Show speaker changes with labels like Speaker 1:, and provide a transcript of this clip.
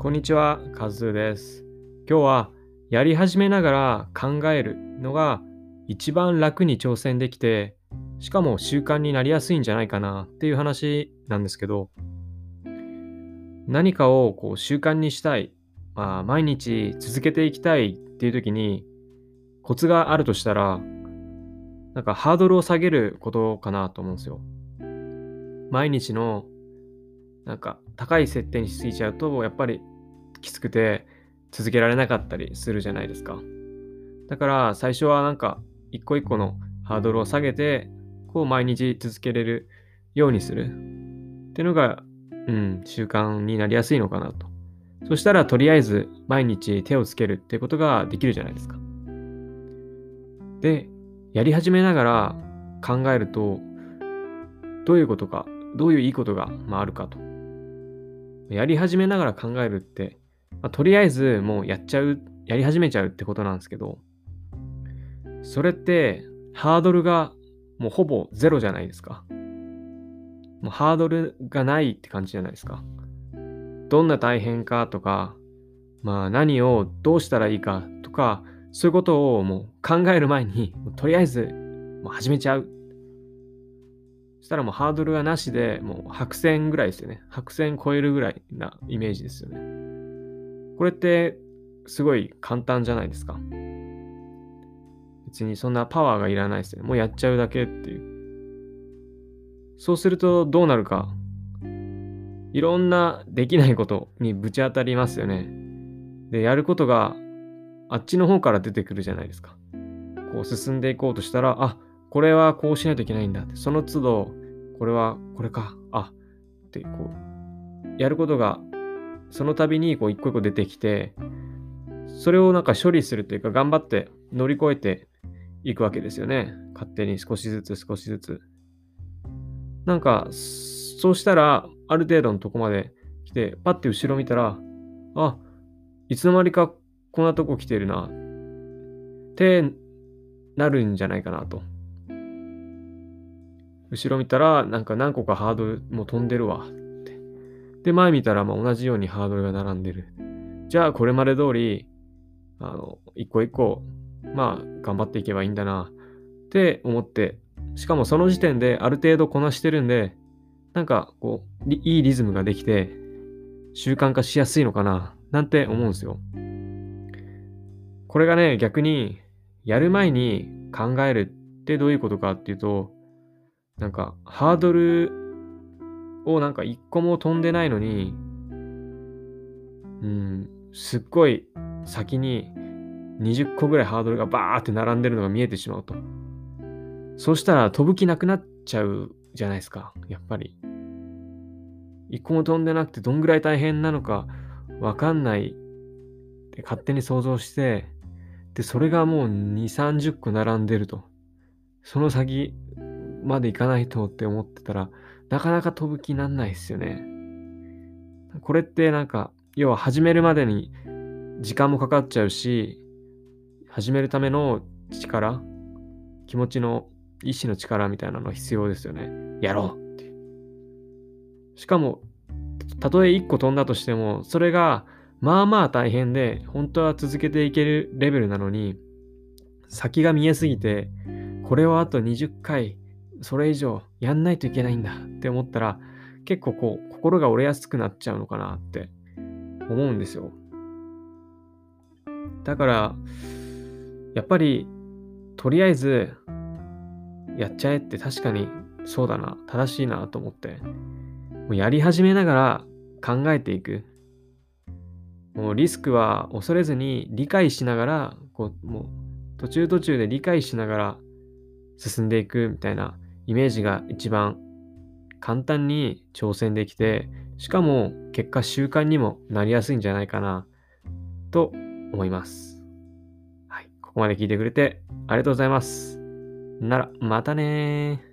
Speaker 1: こんにちは、カズーです。今日はやり始めながら考えるのが一番楽に挑戦できて、しかも習慣になりやすいんじゃないかなっていう話なんですけど、何かをこう習慣にしたい、まあ、毎日続けていきたいっていう時にコツがあるとしたら、なんかハードルを下げることかなと思うんですよ。毎日のなんか高い設定にしすぎちゃうとやっぱりきつくて続けられなかったりするじゃないですか。だから最初はなんか一個一個のハードルを下げてこう毎日続けれるようにするっていうのが、うん、習慣になりやすいのかなと。そしたらとりあえず毎日手をつけるってことができるじゃないですか。で、やり始めながら考えるとどういうことか、どういういいことが、まあ、あるかと。やり始めながら考えるって、まあ、とりあえずもうやっちゃう、やり始めちゃうってことなんですけど、それってハードルがもうほぼゼロじゃないですか。もうハードルがないって感じじゃないですか。どんな大変かとか、まあ何をどうしたらいいかとか、そういうことをもう考える前に、とりあえずもう始めちゃう。そしたらもうハードルがなしで、もう白線ぐらいですよね。白線超えるぐらいなイメージですよね。これってすごい簡単じゃないですか。別にそんなパワーがいらないですね。もうやっちゃうだけっていう。そうするとどうなるか。いろんなできないことにぶち当たりますよね。で、やることがあっちの方から出てくるじゃないですか。こう進んでいこうとしたら、あこれはこうしないといけないんだって。その都度、これはこれか。あって、こう、やることが、その度にこう一個一個出てきて、それをなんか処理するというか、頑張って乗り越えていくわけですよね。勝手に少しずつ少しずつ。なんか、そうしたら、ある程度のとこまで来て、パッて後ろ見たら、あ、いつの間にかこんなとこ来てるな。ってなるんじゃないかなと。後ろ見たら、なんか何個かハードルも飛んでるわ。で、前見たら、まあ同じようにハードルが並んでる。じゃあ、これまで通り、あの、一個一個、まあ、頑張っていけばいいんだな、って思って、しかもその時点である程度こなしてるんで、なんか、こう、いいリズムができて、習慣化しやすいのかな、なんて思うんですよ。これがね、逆に、やる前に考えるってどういうことかっていうと、なんか、ハードルをなんか一個も飛んでないのに、うん、すっごい先に20個ぐらいハードルがバーって並んでるのが見えてしまうと。そしたら飛ぶ気なくなっちゃうじゃないですか、やっぱり。一個も飛んでなくてどんぐらい大変なのかわかんないって勝手に想像して、で、それがもう2、30個並んでると。その先まで行かないとって思ってたら、なかなか飛ぶ気なんないですよね。これってなんか、要は始めるまでに時間もかかっちゃうし、始めるための力、気持ちの意志の力みたいなの必要ですよね。やろうって。しかも、たとえ1個飛んだとしても、それがまあまあ大変で、本当は続けていけるレベルなのに、先が見えすぎて、これをあと20回、それ以上やんないといけないんだって思ったら、結構こう、心が折れやすくなっちゃうのかなって思うんですよ。だから、やっぱり、とりあえず、やっちゃえって確かにそうだな、正しいなと思って、もうやり始めながら考えていく。もうリスクは恐れずに理解しながら、こう、もう途中途中で理解しながら進んでいくみたいなイメージが一番簡単に挑戦できて、しかも結果習慣にもなりやすいんじゃないかなと思います。はい。ここまで聞いてくれてありがとうございます。なら、またねー。